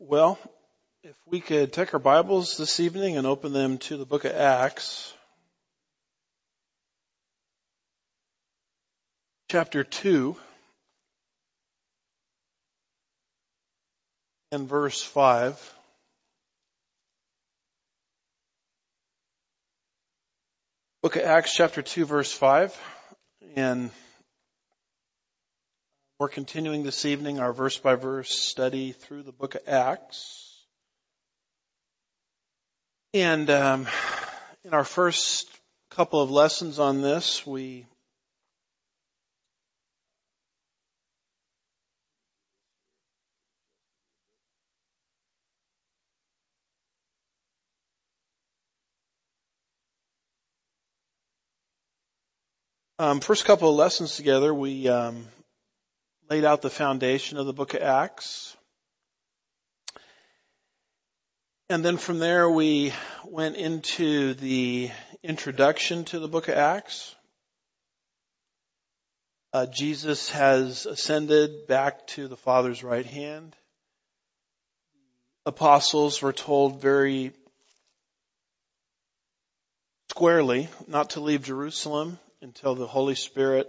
Well, if we could take our Bibles this evening and open them to the book of Acts, chapter 2, and verse 5. Book of Acts chapter 2 verse 5. And we're continuing this evening our verse by verse study through the book of Acts. And um, in our first couple of lessons on this, we Um, first couple of lessons together, we um, laid out the foundation of the book of Acts. And then from there we went into the introduction to the book of Acts. Uh, Jesus has ascended back to the Father's right hand. Apostles were told very squarely not to leave Jerusalem until the Holy Spirit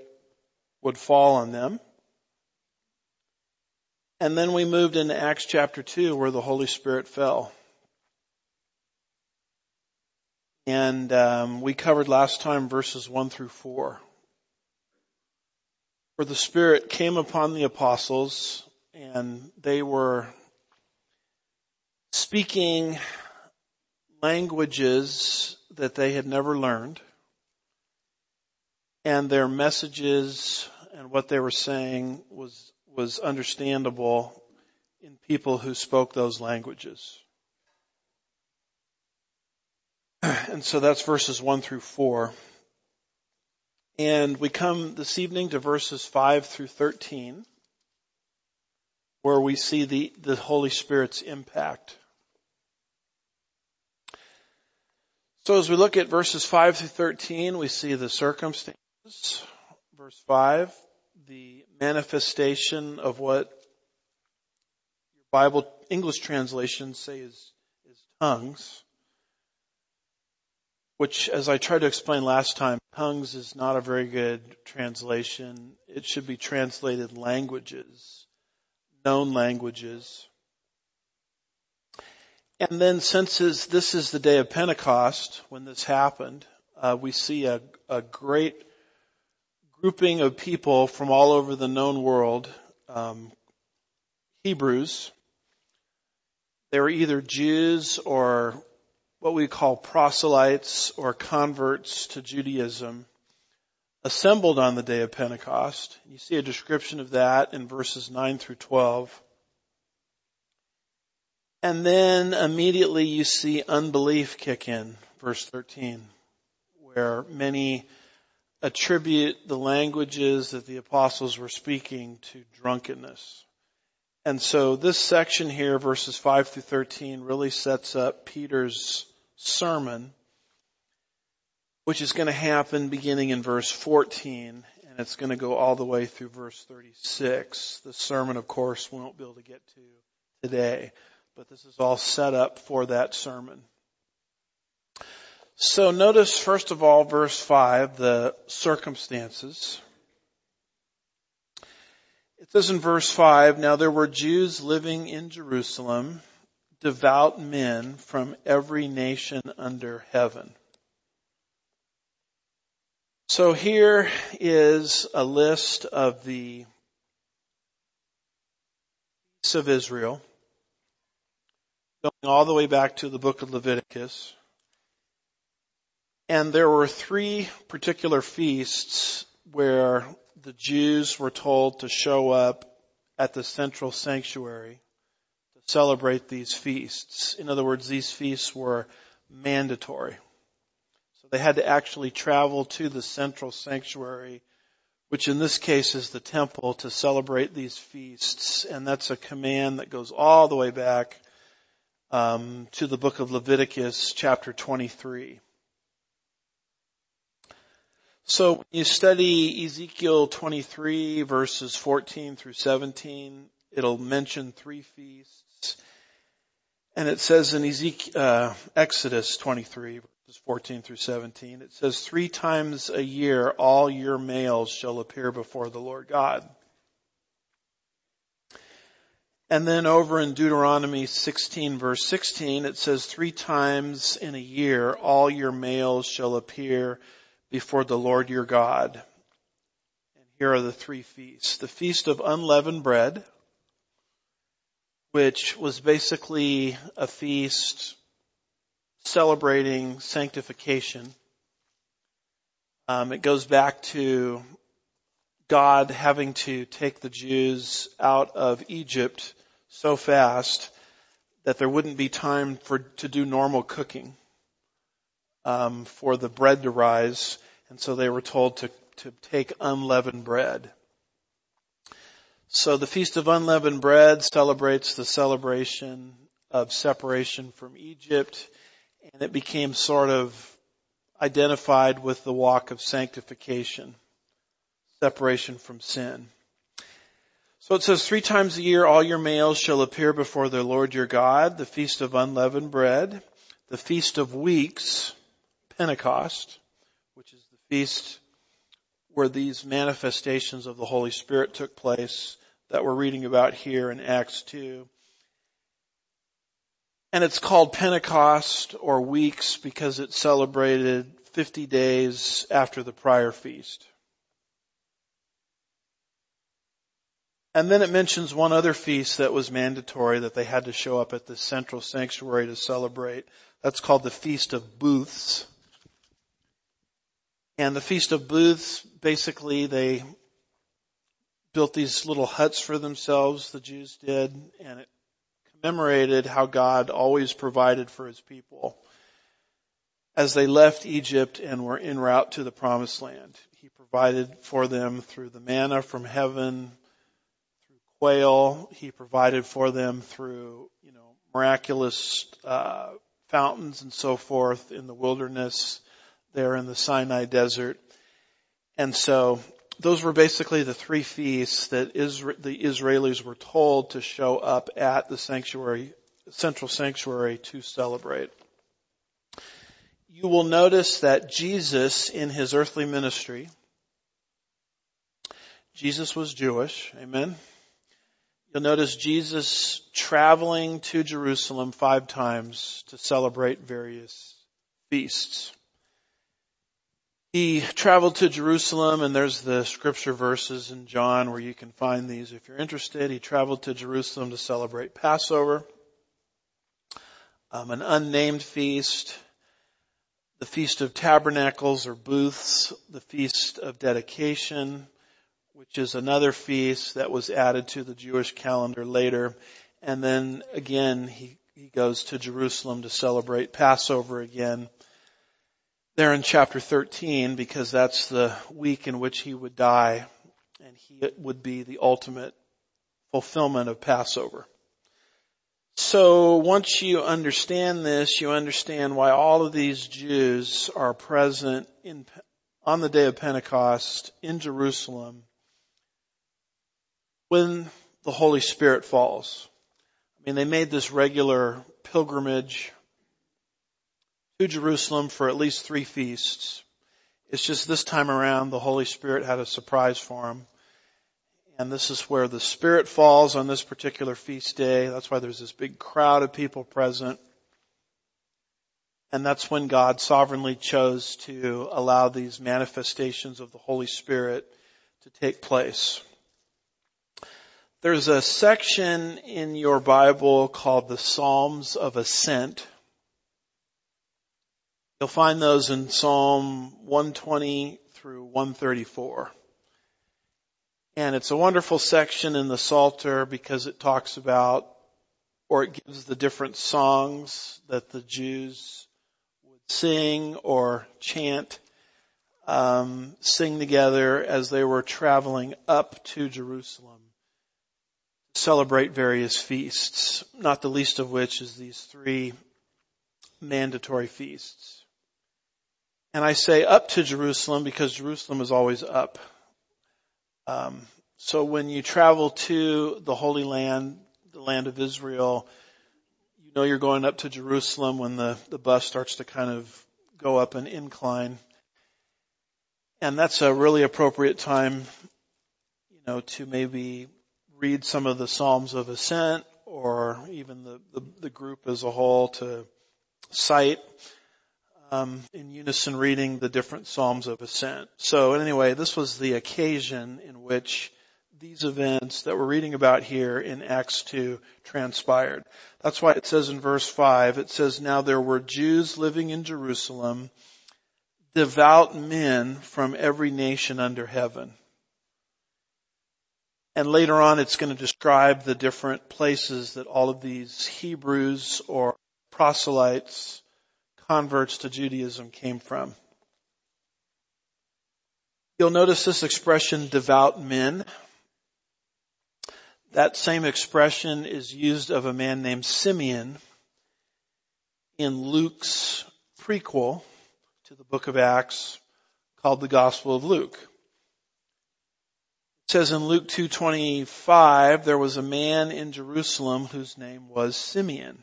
would fall on them. And then we moved into Acts chapter 2 where the Holy Spirit fell. And um, we covered last time verses 1 through 4. Where the Spirit came upon the apostles and they were speaking languages that they had never learned and their messages and what they were saying was, was understandable in people who spoke those languages. And so that's verses 1 through 4. And we come this evening to verses 5 through 13, where we see the, the Holy Spirit's impact. So as we look at verses 5 through 13, we see the circumstance verse 5, the manifestation of what your Bible English translations say is, is tongues, which as I tried to explain last time, tongues is not a very good translation. It should be translated languages, known languages. And then since this is the day of Pentecost, when this happened, uh, we see a, a great grouping of people from all over the known world, um, Hebrews. They were either Jews or what we call proselytes or converts to Judaism assembled on the day of Pentecost. You see a description of that in verses 9 through 12. And then immediately you see unbelief kick in, verse 13, where many attribute the languages that the apostles were speaking to drunkenness. And so this section here, verses 5 through 13, really sets up Peter's sermon, which is going to happen beginning in verse 14, and it's going to go all the way through verse 36. The sermon, of course, we won't be able to get to today, but this is all set up for that sermon. So notice first of all verse 5, the circumstances. It says in verse 5, now there were Jews living in Jerusalem, devout men from every nation under heaven. So here is a list of the of Israel, going all the way back to the book of Leviticus. And there were three particular feasts where the Jews were told to show up at the central sanctuary to celebrate these feasts. In other words, these feasts were mandatory. So they had to actually travel to the central sanctuary, which in this case is the temple, to celebrate these feasts. And that's a command that goes all the way back um, to the book of Leviticus, chapter 23. So when you study Ezekiel 23 verses 14 through 17, it'll mention three feasts. And it says in Ezekiel, uh, Exodus 23, verses 14 through 17, it says, three times a year all your males shall appear before the Lord God. And then over in Deuteronomy 16 verse 16, it says, three times in a year all your males shall appear before the Lord your God. And here are the three feasts. The feast of unleavened bread, which was basically a feast celebrating sanctification. Um, it goes back to God having to take the Jews out of Egypt so fast that there wouldn't be time for to do normal cooking um, for the bread to rise, and so they were told to to take unleavened bread. So the Feast of Unleavened Bread celebrates the celebration of separation from Egypt, and it became sort of identified with the walk of sanctification separation from sin. So it says, three times a year all your males shall appear before the Lord your God, the feast of unleavened bread, the feast of weeks, Pentecost, which is feast where these manifestations of the Holy Spirit took place that we're reading about here in Acts 2. And it's called Pentecost or weeks because it celebrated 50 days after the prior feast. And then it mentions one other feast that was mandatory that they had to show up at the central sanctuary to celebrate. That's called the Feast of Booths. And the Feast of Booths, basically they built these little huts for themselves, the Jews did, and it commemorated how God always provided for his people as they left Egypt and were en route to the promised land. He provided for them through the manna from heaven, through quail. He provided for them through, you know, miraculous uh, fountains and so forth in the wilderness there in the Sinai desert. And so those were basically the three feasts that Isra- the Israelis were told to show up at the sanctuary, central sanctuary to celebrate. You will notice that Jesus in his earthly ministry, Jesus was Jewish, amen? You'll notice Jesus traveling to Jerusalem five times to celebrate various feasts. He traveled to Jerusalem and there's the scripture verses in John where you can find these if you're interested. He traveled to Jerusalem to celebrate Passover, um, an unnamed feast, the Feast of Tabernacles or Booths, the Feast of Dedication, which is another feast that was added to the Jewish calendar later. And then again, he, he goes to Jerusalem to celebrate Passover again there in chapter 13 because that's the week in which he would die and he would be the ultimate fulfillment of Passover. So once you understand this, you understand why all of these Jews are present in, on the day of Pentecost in Jerusalem when the Holy Spirit falls. I mean, they made this regular pilgrimage to Jerusalem for at least three feasts. It's just this time around the Holy Spirit had a surprise for them. And this is where the Spirit falls on this particular feast day. That's why there's this big crowd of people present. And that's when God sovereignly chose to allow these manifestations of the Holy Spirit to take place. There's a section in your Bible called the Psalms of Ascent. You'll find those in Psalm 120 through 134. And it's a wonderful section in the Psalter because it talks about, or it gives the different songs that the Jews would sing or chant, um, sing together as they were traveling up to Jerusalem to celebrate various feasts, not the least of which is these three mandatory feasts. And I say up to Jerusalem because Jerusalem is always up. Um, so when you travel to the Holy Land, the land of Israel, you know you're going up to Jerusalem when the, the bus starts to kind of go up an incline. And that's a really appropriate time, you know, to maybe read some of the Psalms of Ascent or even the, the, the group as a whole to cite um, in unison reading the different Psalms of Ascent. So anyway, this was the occasion in which these events that we're reading about here in Acts 2 transpired. That's why it says in verse 5, it says, Now there were Jews living in Jerusalem, devout men from every nation under heaven. And later on it's going to describe the different places that all of these Hebrews or proselytes, converts to Judaism came from. You'll notice this expression, devout men. That same expression is used of a man named Simeon in Luke's prequel to the book of Acts called the Gospel of Luke. It says in Luke 2:25 there was a man in Jerusalem whose name was Simeon.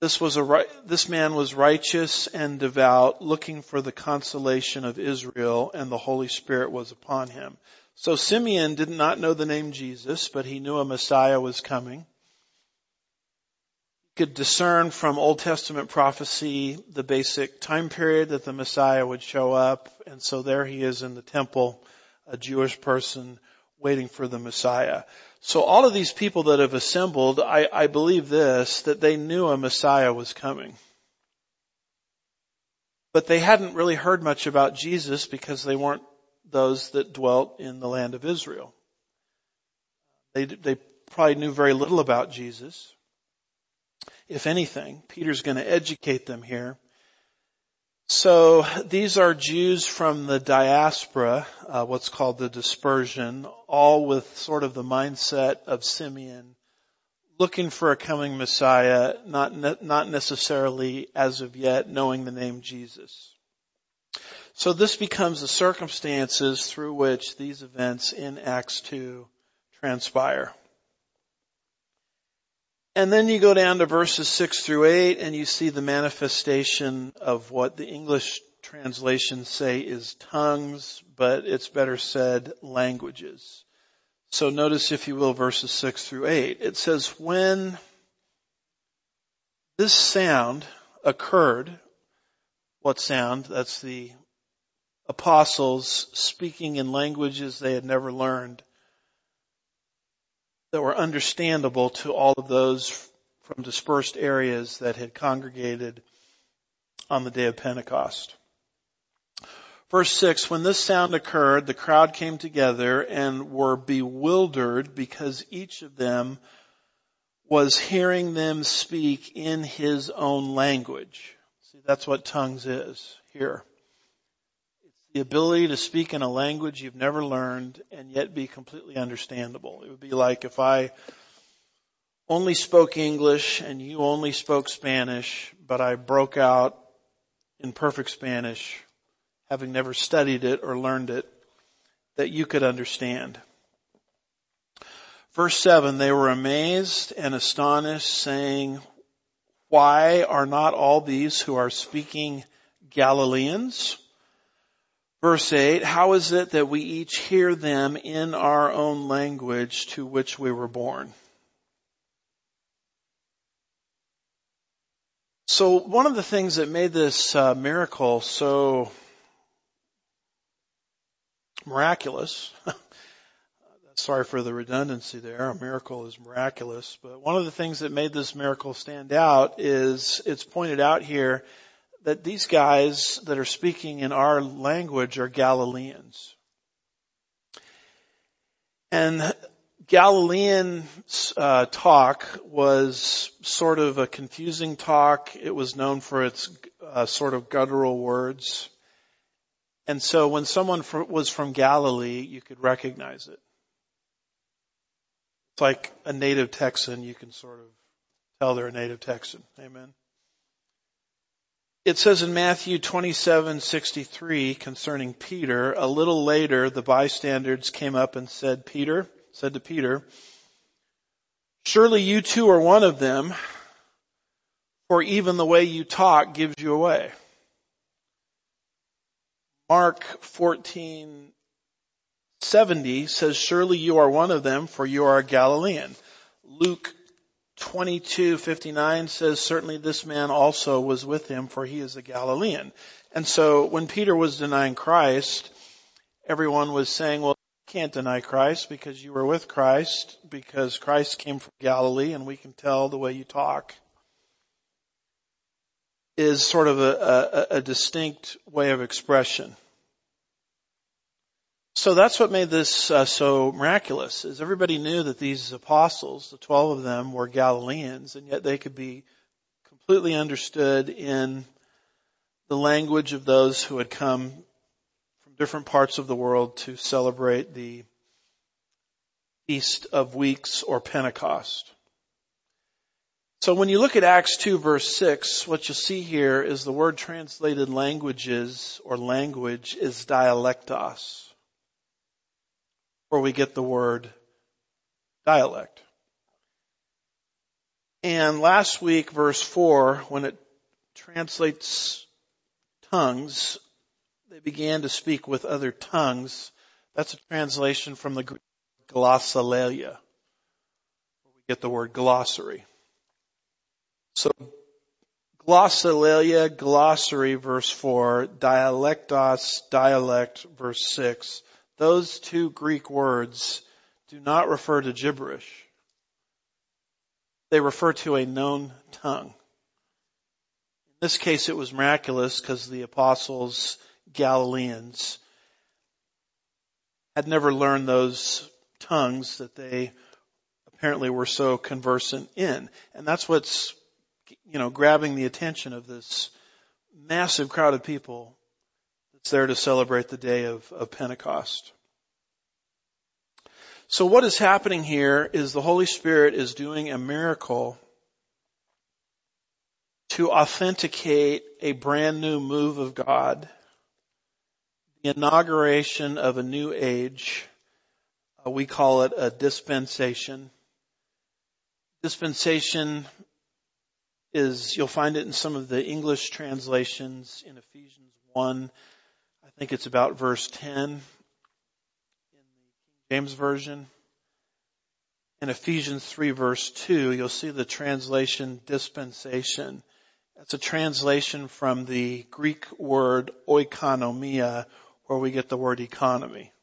This was a this man was righteous and devout, looking for the consolation of Israel, and the Holy Spirit was upon him. So Simeon did not know the name Jesus, but he knew a Messiah was coming. He could discern from Old Testament prophecy the basic time period that the Messiah would show up, and so there he is in the temple, a Jewish person waiting for the Messiah. So all of these people that have assembled, I, I believe this, that they knew a Messiah was coming. But they hadn't really heard much about Jesus because they weren't those that dwelt in the land of Israel. They, they probably knew very little about Jesus. If anything, Peter's going to educate them here. So these are Jews from the diaspora, uh, what's called the dispersion, all with sort of the mindset of Simeon, looking for a coming Messiah, not ne- not necessarily as of yet knowing the name Jesus. So this becomes the circumstances through which these events in Acts 2 transpire. And then you go down to verses 6 through 8 and you see the manifestation of what the English translations say is tongues, but it's better said languages. So notice if you will verses 6 through 8. It says when this sound occurred, what sound? That's the apostles speaking in languages they had never learned that were understandable to all of those from dispersed areas that had congregated on the day of Pentecost. Verse 6, when this sound occurred, the crowd came together and were bewildered because each of them was hearing them speak in his own language. See, that's what tongues is here the ability to speak in a language you've never learned and yet be completely understandable. It would be like if I only spoke English and you only spoke Spanish, but I broke out in perfect Spanish, having never studied it or learned it, that you could understand. Verse 7, they were amazed and astonished saying, why are not all these who are speaking Galileans? Verse 8, how is it that we each hear them in our own language to which we were born? So one of the things that made this uh, miracle so miraculous, sorry for the redundancy there, a miracle is miraculous, but one of the things that made this miracle stand out is it's pointed out here that these guys that are speaking in our language are Galileans. And Galilean uh, talk was sort of a confusing talk. It was known for its uh, sort of guttural words. And so when someone was from Galilee, you could recognize it. It's like a native Texan, you can sort of tell they're a native Texan. Amen. It says in Matthew 27:63 concerning Peter, a little later the bystanders came up and said, Peter, said to Peter, Surely you too are one of them, for even the way you talk gives you away. Mark 14, 70 says, surely you are one of them, for you are a Galilean. Luke 22:59 says, certainly this man also was with him, for he is a Galilean. And so when Peter was denying Christ, everyone was saying, well, you can't deny Christ because you were with Christ, because Christ came from Galilee and we can tell the way you talk is sort of a, a, a distinct way of expression. So that's what made this uh, so miraculous is everybody knew that these apostles, the 12 of them were Galileans and yet they could be completely understood in the language of those who had come from different parts of the world to celebrate the Feast of Weeks or Pentecost. So when you look at Acts 2 verse 6, what you'll see here is the word translated languages or language is dialectos where we get the word dialect. And last week, verse 4, when it translates tongues, they began to speak with other tongues. That's a translation from the Greek glossolalia, where we get the word glossary. So, glossolalia, glossary, verse 4, dialectos, dialect, verse 6 those two Greek words do not refer to gibberish. They refer to a known tongue. In this case, it was miraculous because the apostles, Galileans, had never learned those tongues that they apparently were so conversant in. And that's what's, you know, grabbing the attention of this massive crowd of people that's there to celebrate the day of, of Pentecost. So what is happening here is the Holy Spirit is doing a miracle to authenticate a brand new move of God, the inauguration of a new age. Uh, we call it a dispensation. Dispensation is, you'll find it in some of the English translations in Ephesians 1. I think it's about verse 10 in the King James Version. In Ephesians 3 verse 2, you'll see the translation dispensation. That's a translation from the Greek word oikonomia, where we get the word economy.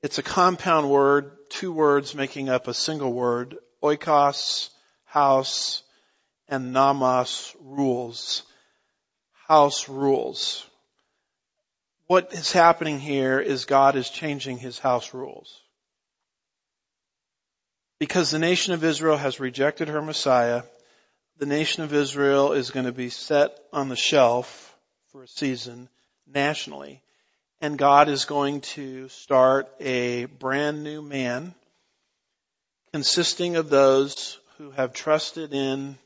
It's a compound word, two words making up a single word, oikos, house, and nomos, rules. House rules. What is happening here is God is changing his house rules. Because the nation of Israel has rejected her Messiah, the nation of Israel is going to be set on the shelf for a season nationally. And God is going to start a brand new man consisting of those who have trusted in,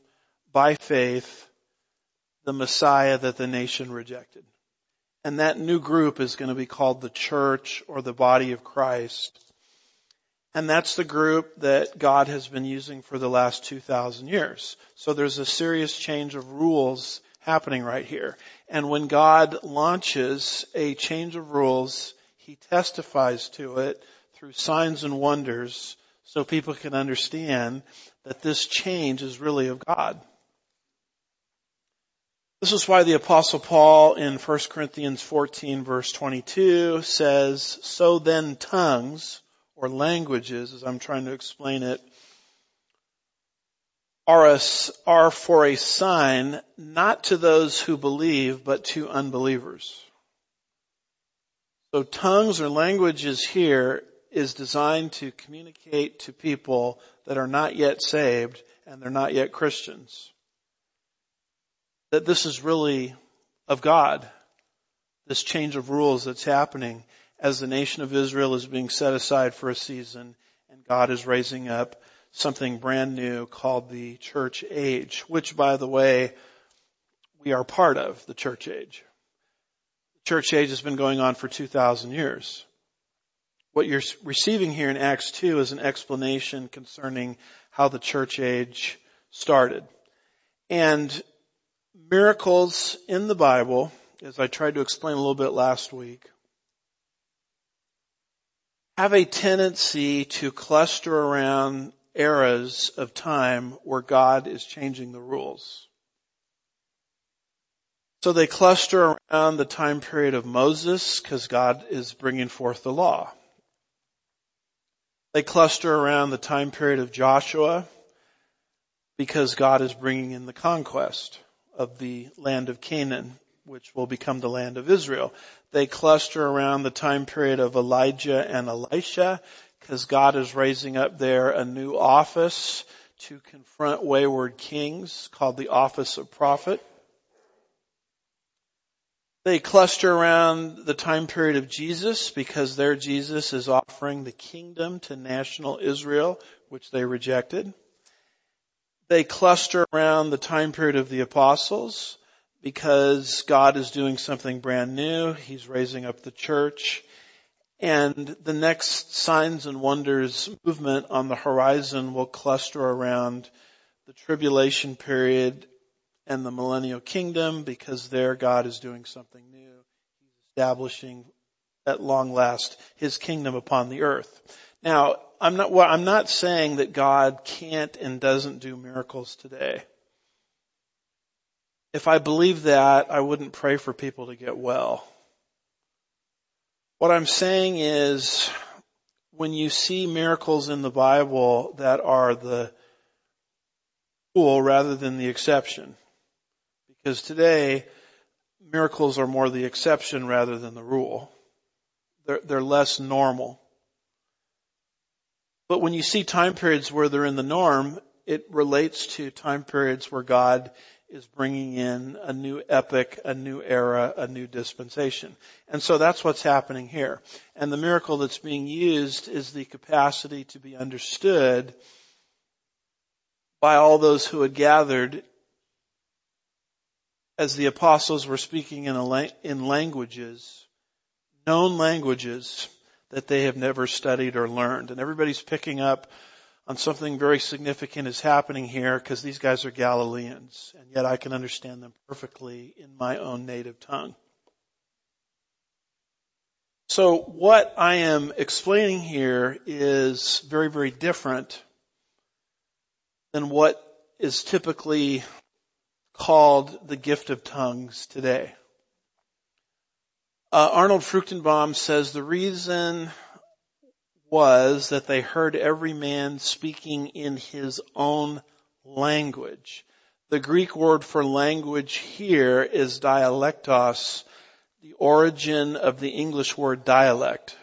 by faith, the Messiah that the nation rejected. And that new group is going to be called the church or the body of Christ. And that's the group that God has been using for the last 2,000 years. So there's a serious change of rules happening right here. And when God launches a change of rules, He testifies to it through signs and wonders so people can understand that this change is really of God. This is why the apostle Paul in 1 Corinthians 14 verse 22 says, so then tongues, or languages, as I'm trying to explain it, are, a, are for a sign not to those who believe, but to unbelievers. So tongues or languages here is designed to communicate to people that are not yet saved and they're not yet Christians. That this is really of God. This change of rules that's happening as the nation of Israel is being set aside for a season and God is raising up something brand new called the church age, which by the way, we are part of the church age. The church age has been going on for 2,000 years. What you're receiving here in Acts 2 is an explanation concerning how the church age started. And miracles in the Bible, as I tried to explain a little bit last week, have a tendency to cluster around eras of time where God is changing the rules. So they cluster around the time period of Moses because God is bringing forth the law. They cluster around the time period of Joshua because God is bringing in the conquest of the land of Canaan, which will become the land of Israel. They cluster around the time period of Elijah and Elisha because God is raising up there a new office to confront wayward kings called the office of prophet. They cluster around the time period of Jesus because there Jesus is offering the kingdom to national Israel, which they rejected. They cluster around the time period of the apostles because God is doing something brand new. He's raising up the church. And the next signs and wonders movement on the horizon will cluster around the tribulation period and the millennial kingdom because there God is doing something new. He's establishing at long last his kingdom upon the earth. Now, I'm not, well, I'm not saying that God can't and doesn't do miracles today. If I believe that, I wouldn't pray for people to get well. What I'm saying is, when you see miracles in the Bible that are the rule rather than the exception, because today, miracles are more the exception rather than the rule. They're, they're less normal. But when you see time periods where they're in the norm, it relates to time periods where God is bringing in a new epic, a new era, a new dispensation. And so that's what's happening here. And the miracle that's being used is the capacity to be understood by all those who had gathered as the apostles were speaking in, la- in languages, known languages that they have never studied or learned. And everybody's picking up on something very significant is happening here because these guys are Galileans and yet I can understand them perfectly in my own native tongue. So what I am explaining here is very, very different than what is typically called the gift of tongues today. Uh, Arnold Fruchtenbaum says the reason was that they heard every man speaking in his own language. The Greek word for language here is dialectos, the origin of the English word dialect.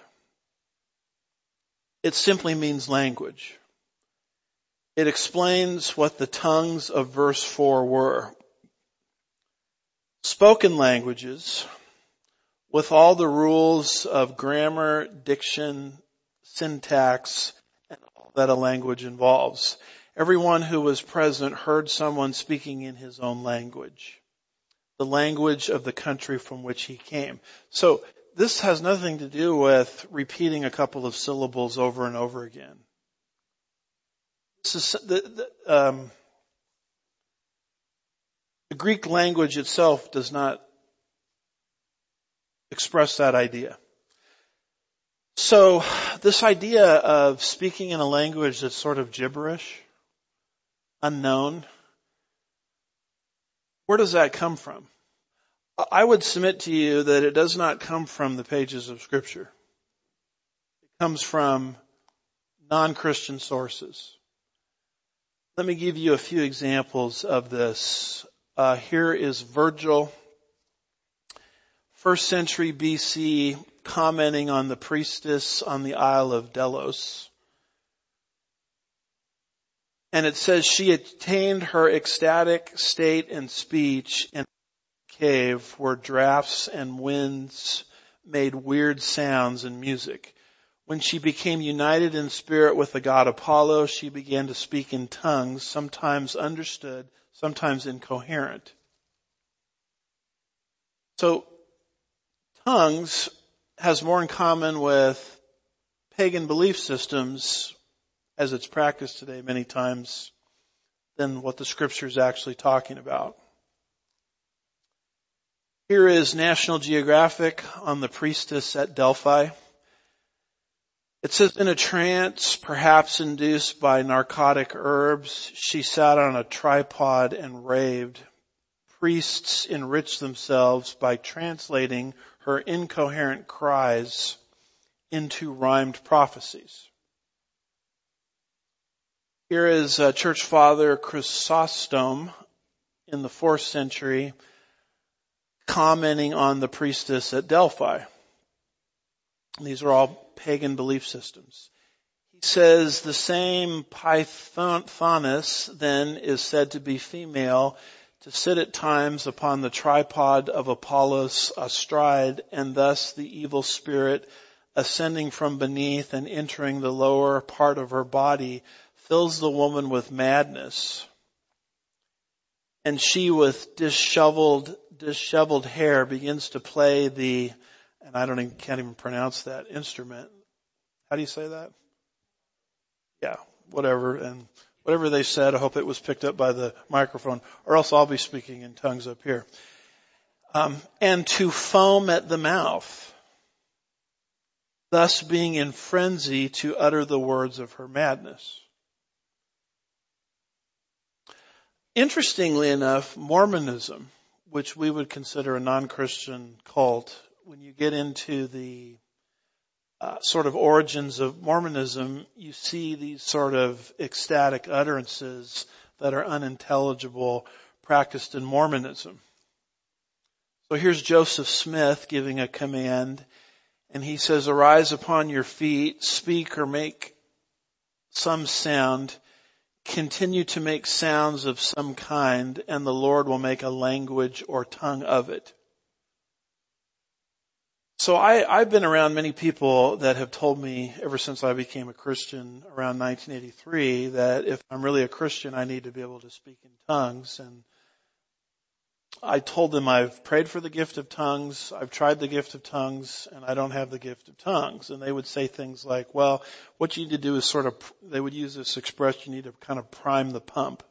It simply means language. It explains what the tongues of verse 4 were spoken languages with all the rules of grammar, diction, syntax, and all that a language involves. Everyone who was present heard someone speaking in his own language, the language of the country from which he came. So this has nothing to do with repeating a couple of syllables over and over again. This is, the, the, um, the Greek language itself does not express that idea. So this idea of speaking in a language that's sort of gibberish, unknown, where does that come from? I would submit to you that it does not come from the pages of scripture. It comes from non-Christian sources. Let me give you a few examples of this uh, here is Virgil, first century BC, commenting on the priestess on the Isle of Delos. And it says she attained her ecstatic state and speech in a cave where drafts and winds made weird sounds and music. When she became united in spirit with the god Apollo, she began to speak in tongues, sometimes understood, sometimes incoherent. So, tongues has more in common with pagan belief systems as it's practiced today many times than what the scripture is actually talking about. Here is National Geographic on the priestess at Delphi. It says, in a trance, perhaps induced by narcotic herbs, she sat on a tripod and raved. Priests enriched themselves by translating her incoherent cries into rhymed prophecies. Here is uh, Church Father Chrysostom in the fourth century commenting on the priestess at Delphi. These are all pagan belief systems. He says the same Pythoness then is said to be female to sit at times upon the tripod of Apollos astride and thus the evil spirit ascending from beneath and entering the lower part of her body fills the woman with madness. And she with disheveled, disheveled hair begins to play the, and I don't even, can't even pronounce that instrument. How do you say that? Yeah, whatever. And whatever they said, I hope it was picked up by the microphone, or else I'll be speaking in tongues up here. Um, and to foam at the mouth, thus being in frenzy to utter the words of her madness. Interestingly enough, Mormonism, which we would consider a non-Christian cult, when you get into the uh, sort of origins of Mormonism, you see these sort of ecstatic utterances that are unintelligible practiced in Mormonism. So here's Joseph Smith giving a command and he says, arise upon your feet, speak or make some sound, continue to make sounds of some kind, and the Lord will make a language or tongue of it. So I, I've been around many people that have told me ever since I became a Christian around 1983 that if I'm really a Christian, I need to be able to speak in tongues. And I told them I've prayed for the gift of tongues, I've tried the gift of tongues, and I don't have the gift of tongues. And they would say things like, well, what you need to do is sort of, they would use this expression, you need to kind of prime the pump.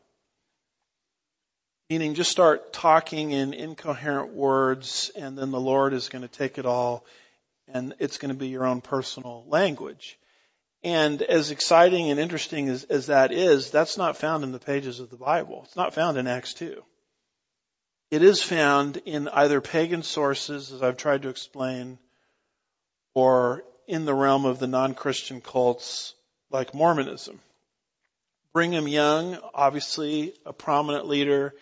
Meaning just start talking in incoherent words and then the Lord is going to take it all and it's going to be your own personal language. And as exciting and interesting as, as that is, that's not found in the pages of the Bible. It's not found in Acts 2. It is found in either pagan sources, as I've tried to explain, or in the realm of the non-Christian cults like Mormonism. Brigham Young, obviously a prominent leader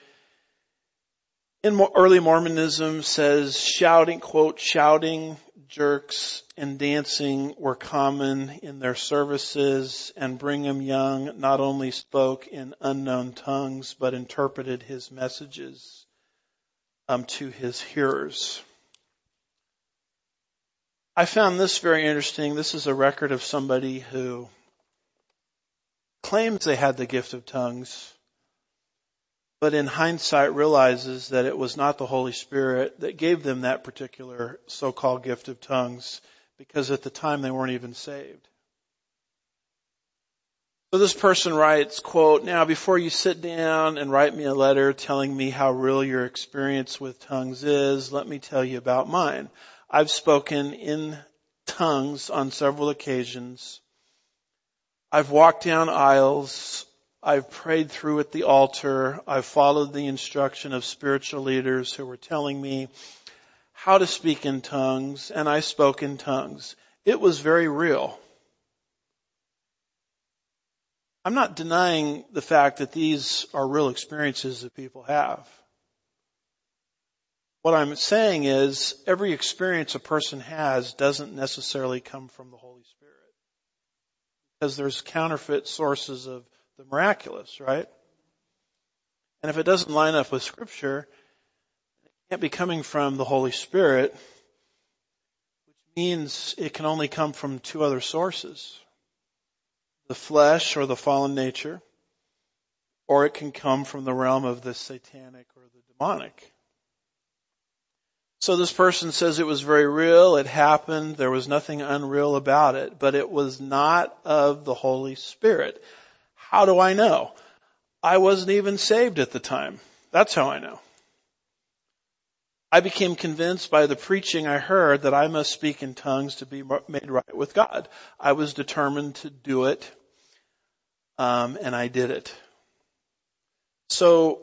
in early Mormonism says shouting, quote, shouting, jerks, and dancing were common in their services and Brigham Young not only spoke in unknown tongues but interpreted his messages um, to his hearers. I found this very interesting. This is a record of somebody who claims they had the gift of tongues but in hindsight realizes that it was not the Holy Spirit that gave them that particular so-called gift of tongues because at the time they weren't even saved. So this person writes, quote, now before you sit down and write me a letter telling me how real your experience with tongues is, let me tell you about mine. I've spoken in tongues on several occasions. I've walked down aisles I've prayed through at the altar. I've followed the instruction of spiritual leaders who were telling me how to speak in tongues, and I spoke in tongues. It was very real. I'm not denying the fact that these are real experiences that people have. What I'm saying is every experience a person has doesn't necessarily come from the Holy Spirit. Because there's counterfeit sources of the miraculous, right? And if it doesn't line up with scripture, it can't be coming from the Holy Spirit, which means it can only come from two other sources. The flesh or the fallen nature, or it can come from the realm of the satanic or the demonic. So this person says it was very real, it happened, there was nothing unreal about it, but it was not of the Holy Spirit. How do I know? I wasn't even saved at the time. That's how I know. I became convinced by the preaching I heard that I must speak in tongues to be made right with God. I was determined to do it, um, and I did it. So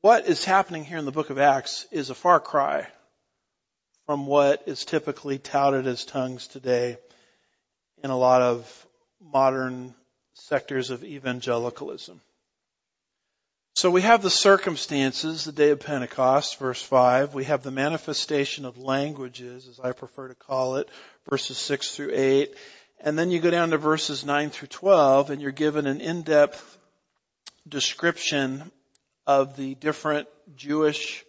what is happening here in the book of Acts is a far cry from what is typically touted as tongues today in a lot of modern sectors of evangelicalism. So we have the circumstances, the day of Pentecost, verse 5. We have the manifestation of languages, as I prefer to call it, verses 6 through 8. And then you go down to verses 9 through 12 and you're given an in-depth description of the different Jewish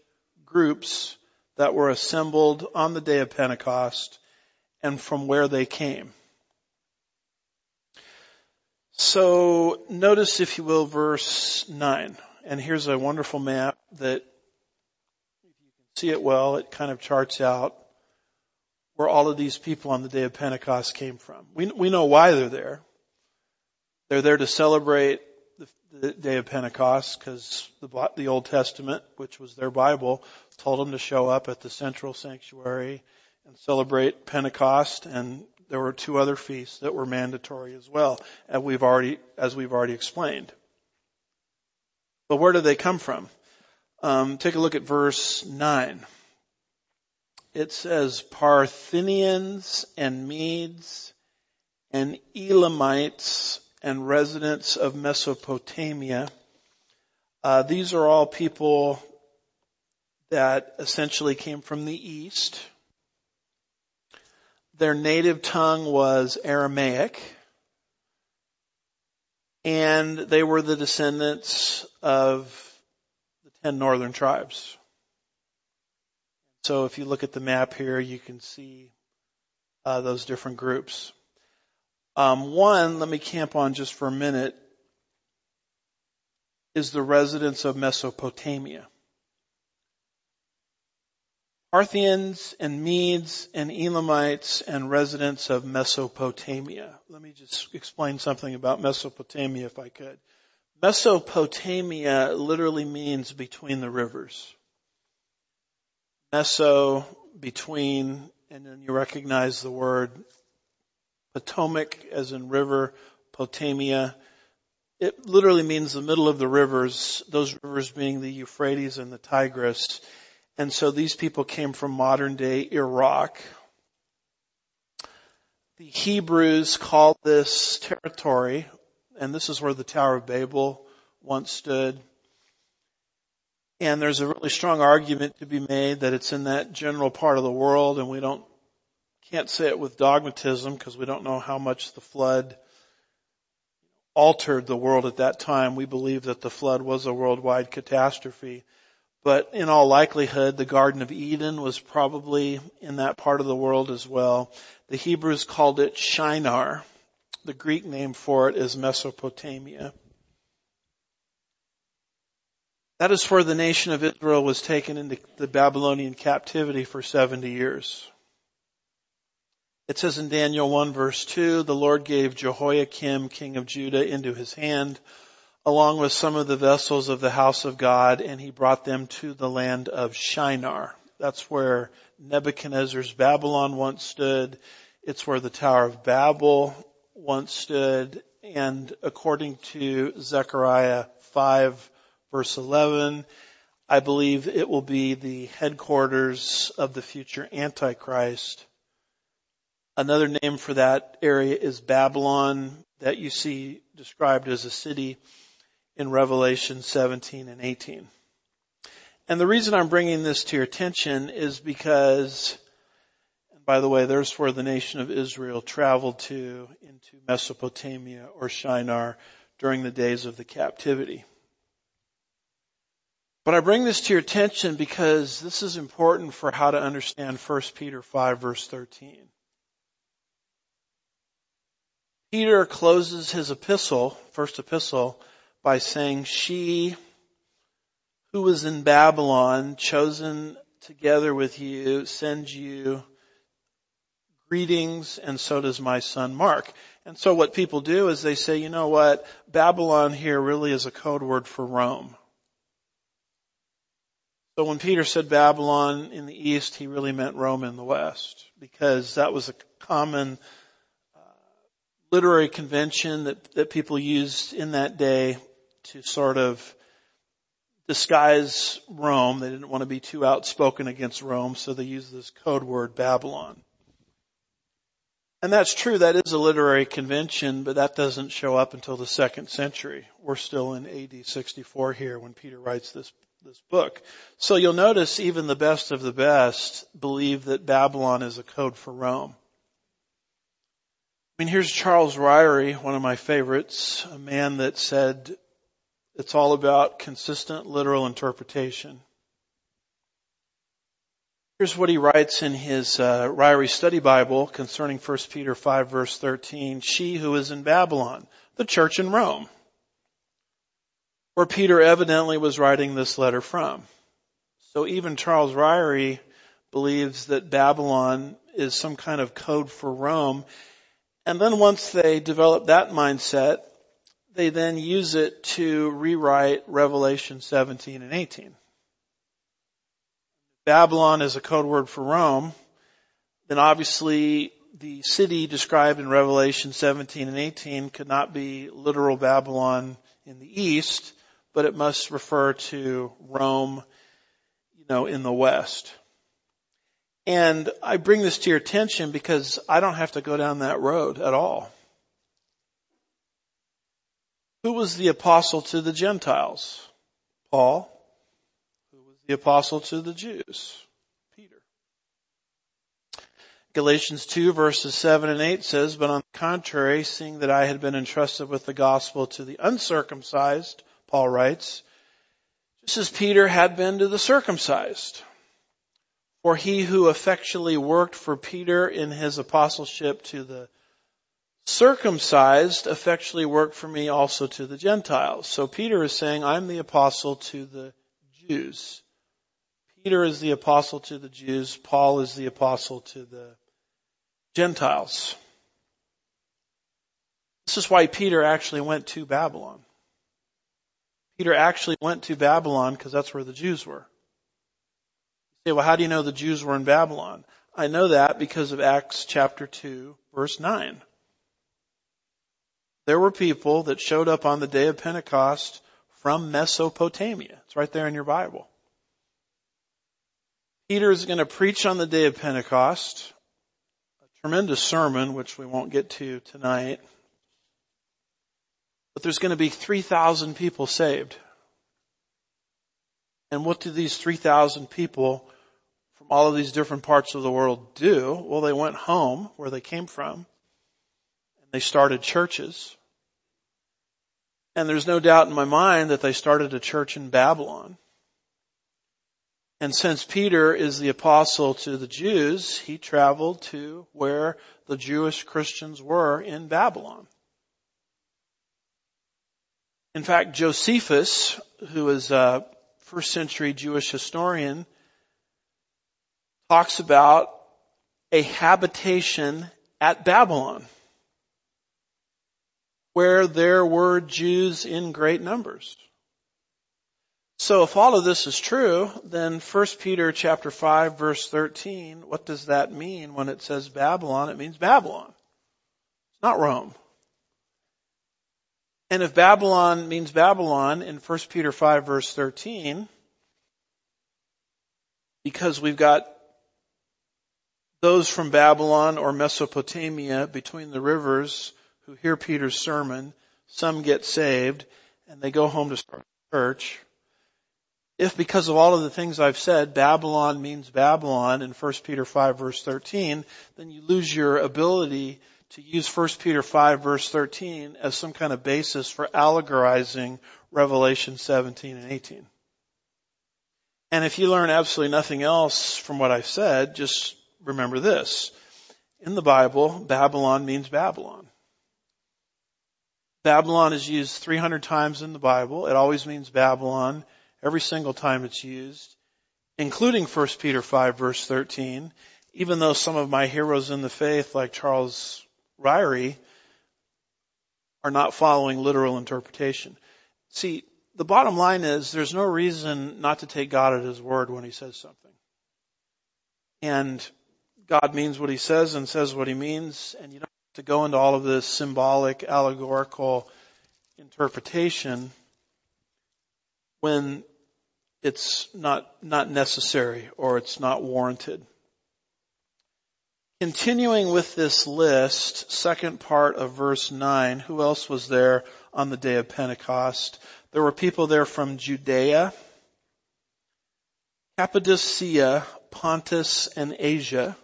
groups that were assembled on the day of Pentecost and from where they came. So notice, if you will, verse 9. And here's a wonderful map that, if you can see it well, it kind of charts out where all of these people on the day of Pentecost came from. We, we know why they're there. They're there to celebrate the day of Pentecost because the, the Old Testament, which was their Bible, told them to show up at the central sanctuary and celebrate Pentecost. And there were two other feasts that were mandatory as well, as we've already, as we've already explained. But where do they come from? Um, take a look at verse 9. It says Parthians and Medes and Elamites and residents of Mesopotamia. Uh, these are all people that essentially came from the east. Their native tongue was Aramaic. And they were the descendants of the ten northern tribes. So if you look at the map here, you can see uh, those different groups. Um, one, let me camp on just for a minute, is the residents of Mesopotamia. Parthians and Medes and Elamites and residents of Mesopotamia. Let me just explain something about Mesopotamia if I could. Mesopotamia literally means between the rivers. Meso, between, and then you recognize the word Potomac as in river, Potamia. It literally means the middle of the rivers, those rivers being the Euphrates and the Tigris. And so these people came from modern day Iraq. The Hebrews called this territory, and this is where the Tower of Babel once stood. And there's a really strong argument to be made that it's in that general part of the world and we don't can't say it with dogmatism because we don't know how much the flood altered the world at that time. We believe that the flood was a worldwide catastrophe. But in all likelihood, the Garden of Eden was probably in that part of the world as well. The Hebrews called it Shinar. The Greek name for it is Mesopotamia. That is where the nation of Israel was taken into the Babylonian captivity for 70 years. It says in Daniel 1 verse 2, the Lord gave Jehoiakim, king of Judah, into his hand, along with some of the vessels of the house of God, and he brought them to the land of Shinar. That's where Nebuchadnezzar's Babylon once stood. It's where the Tower of Babel once stood. And according to Zechariah 5 verse 11, I believe it will be the headquarters of the future Antichrist Another name for that area is Babylon that you see described as a city in Revelation 17 and 18. And the reason I'm bringing this to your attention is because, and by the way, there's where the nation of Israel traveled to into Mesopotamia or Shinar during the days of the captivity. But I bring this to your attention because this is important for how to understand 1 Peter 5 verse 13. Peter closes his epistle, first epistle, by saying, she who was in Babylon, chosen together with you, sends you greetings, and so does my son Mark. And so what people do is they say, you know what, Babylon here really is a code word for Rome. So when Peter said Babylon in the east, he really meant Rome in the west, because that was a common uh, literary convention that, that people used in that day to sort of disguise Rome. They didn't want to be too outspoken against Rome, so they used this code word Babylon. And that's true, that is a literary convention, but that doesn't show up until the second century. We're still in AD 64 here when Peter writes this, this book. So you'll notice even the best of the best believe that Babylon is a code for Rome. I mean, here's Charles Ryrie, one of my favorites, a man that said it's all about consistent literal interpretation. Here's what he writes in his uh, Ryrie Study Bible concerning 1 Peter 5 verse 13. She who is in Babylon, the church in Rome, where Peter evidently was writing this letter from. So even Charles Ryrie believes that Babylon is some kind of code for Rome. And then once they develop that mindset, they then use it to rewrite Revelation 17 and 18. Babylon is a code word for Rome, then obviously the city described in Revelation 17 and 18 could not be literal Babylon in the east, but it must refer to Rome, you know, in the west. And I bring this to your attention because I don't have to go down that road at all. Who was the apostle to the Gentiles? Paul Who was the apostle to the Jews, Peter. Galatians 2 verses 7 and 8 says, But on the contrary, seeing that I had been entrusted with the gospel to the uncircumcised, Paul writes, just as Peter had been to the circumcised. For he who effectually worked for Peter in his apostleship to the circumcised effectually worked for me also to the Gentiles. So Peter is saying, I'm the apostle to the Jews. Peter is the apostle to the Jews. Paul is the apostle to the Gentiles. This is why Peter actually went to Babylon. Peter actually went to Babylon because that's where the Jews were. You say, well, how do you know the Jews were in Babylon? I know that because of Acts chapter 2 verse 9. There were people that showed up on the day of Pentecost from Mesopotamia. It's right there in your Bible. Peter is going to preach on the day of Pentecost, a tremendous sermon, which we won't get to tonight. But there's going to be 3,000 people saved. And what do these 3,000 people from all of these different parts of the world do? Well, they went home where they came from and they started churches. And there's no doubt in my mind that they started a church in Babylon. And since Peter is the apostle to the Jews, he traveled to where the Jewish Christians were in Babylon. In fact, Josephus, who is a first century Jewish historian, talks about a habitation at Babylon where there were Jews in great numbers. So if all of this is true, then 1 Peter chapter 5 verse 13, what does that mean when it says Babylon? It means Babylon. It's not Rome. And if Babylon means Babylon in 1 Peter 5 verse 13, because we've got those from Babylon or Mesopotamia between the rivers who hear Peter's sermon, some get saved and they go home to start church. If because of all of the things I've said, Babylon means Babylon in 1 Peter 5 verse 13, then you lose your ability to use 1 Peter 5 verse 13 as some kind of basis for allegorizing Revelation 17 and 18. And if you learn absolutely nothing else from what I've said, just remember this. In the Bible, Babylon means Babylon. Babylon is used 300 times in the Bible. It always means Babylon every single time it's used. including 1 Peter 5 verse 13, even though some of my heroes in the faith like Charles Ryrie are not following literal interpretation. See, the bottom line is there's no reason not to take God at His word when He says something. And God means what He says and says what He means, and you don't to go into all of this symbolic, allegorical interpretation when it's not, not necessary or it's not warranted. Continuing with this list, second part of verse 9, who else was there on the day of Pentecost? There were people there from Judea, Cappadocia, Pontus, and Asia.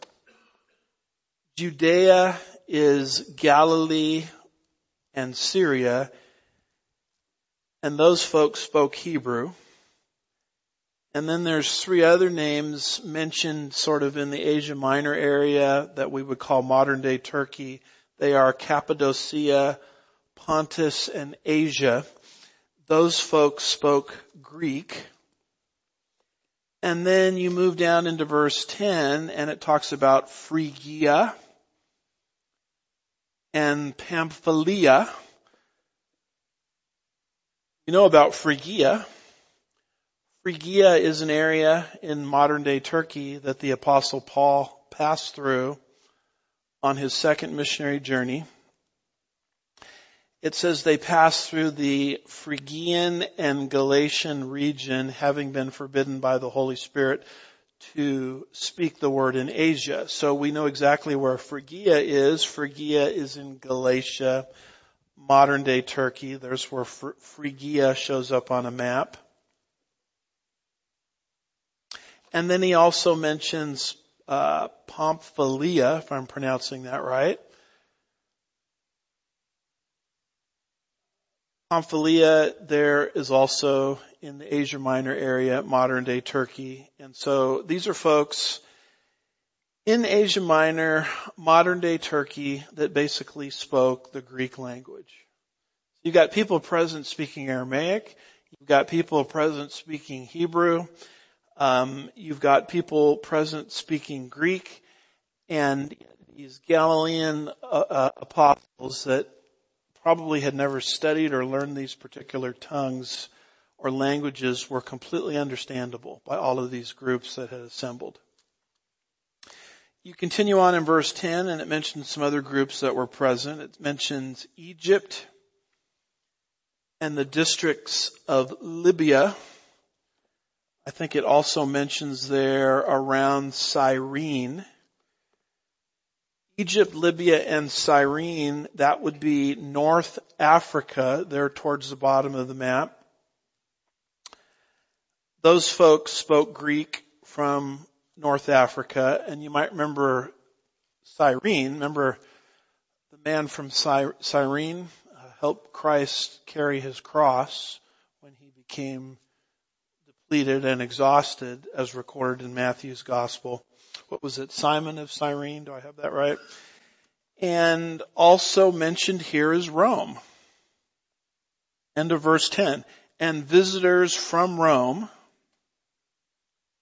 Judea is Galilee and Syria, and those folks spoke Hebrew. And then there's three other names mentioned sort of in the Asia Minor area that we would call modern day Turkey. They are Cappadocia, Pontus, and Asia. Those folks spoke Greek. And then you move down into verse 10 and it talks about Phrygia and Pamphylia. You know about Phrygia. Phrygia is an area in modern day Turkey that the apostle Paul passed through on his second missionary journey. It says they passed through the Phrygian and Galatian region having been forbidden by the Holy Spirit to speak the word in Asia. So we know exactly where Phrygia is. Phrygia is in Galatia, modern day Turkey. There's where Phrygia shows up on a map. And then he also mentions uh, Pamphylia, if I'm pronouncing that right. Pamphylia there is also in the Asia Minor area, modern day Turkey. And so these are folks in Asia Minor, modern day Turkey that basically spoke the Greek language. You've got people present speaking Aramaic. You've got people present speaking Hebrew. Um, you've got people present speaking Greek, and these Galilean uh, uh, apostles that probably had never studied or learned these particular tongues or languages were completely understandable by all of these groups that had assembled. You continue on in verse 10 and it mentions some other groups that were present. It mentions Egypt and the districts of Libya, I think it also mentions there around Cyrene. Egypt, Libya, and Cyrene, that would be North Africa, there towards the bottom of the map. Those folks spoke Greek from North Africa, and you might remember Cyrene, remember the man from Cyrene uh, helped Christ carry his cross when he became depleted and exhausted as recorded in Matthew's gospel. What was it? Simon of Cyrene. Do I have that right? And also mentioned here is Rome. End of verse 10. And visitors from Rome,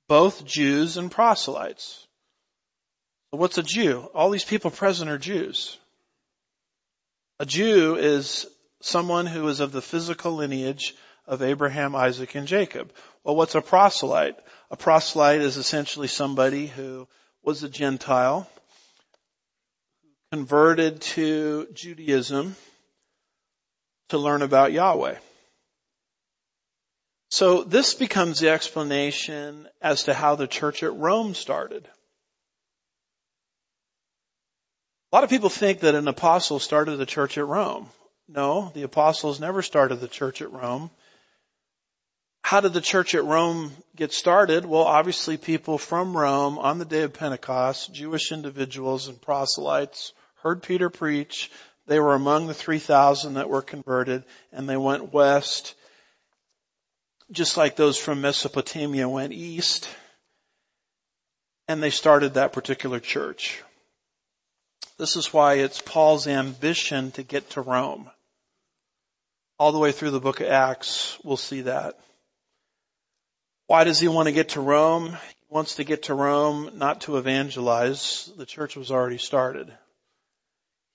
both Jews and proselytes. What's a Jew? All these people present are Jews. A Jew is someone who is of the physical lineage of Abraham, Isaac, and Jacob. Well, what's a proselyte? A proselyte is essentially somebody who was a Gentile, converted to Judaism to learn about Yahweh. So this becomes the explanation as to how the church at Rome started. A lot of people think that an apostle started the church at Rome. No, the apostles never started the church at Rome how did the church at Rome get started? Well, obviously people from Rome on the day of Pentecost, Jewish individuals and proselytes heard Peter preach. They were among the 3,000 that were converted and they went west just like those from Mesopotamia went east and they started that particular church. This is why it's Paul's ambition to get to Rome. All the way through the book of Acts, we'll see that. Why does he want to get to Rome? He wants to get to Rome not to evangelize. The church was already started.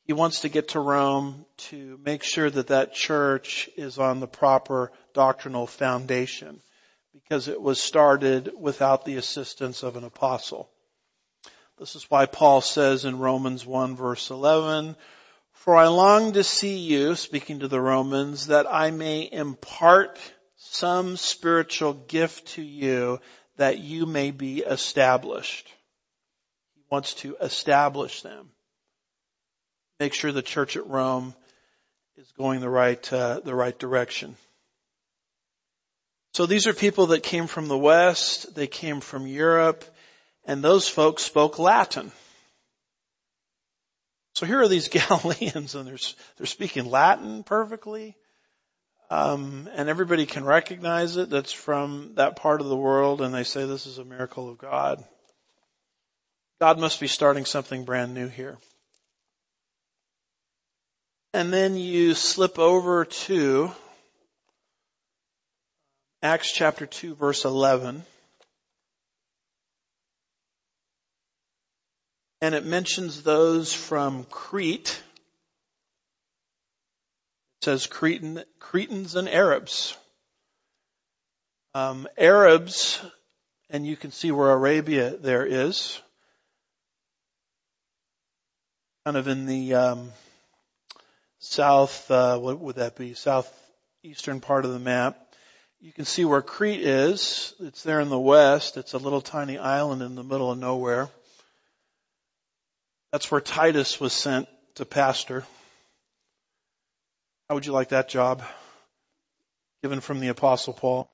He wants to get to Rome to make sure that that church is on the proper doctrinal foundation because it was started without the assistance of an apostle. This is why Paul says in Romans 1 verse 11, for I long to see you, speaking to the Romans, that I may impart some spiritual gift to you that you may be established. He wants to establish them make sure the church at Rome is going the right, uh, the right direction. So these are people that came from the West, they came from Europe, and those folks spoke Latin. So here are these Galileans and they're, they're speaking Latin perfectly. Um, and everybody can recognize it that's from that part of the world and they say this is a miracle of God. God must be starting something brand new here. And then you slip over to Acts chapter 2 verse 11. And it mentions those from Crete. Says Cretan, Cretans and Arabs. Um, Arabs, and you can see where Arabia there is, kind of in the um, south, uh, what would that be? Southeastern part of the map. You can see where Crete is. It's there in the west. It's a little tiny island in the middle of nowhere. That's where Titus was sent to pastor. How would you like that job? Given from the apostle Paul.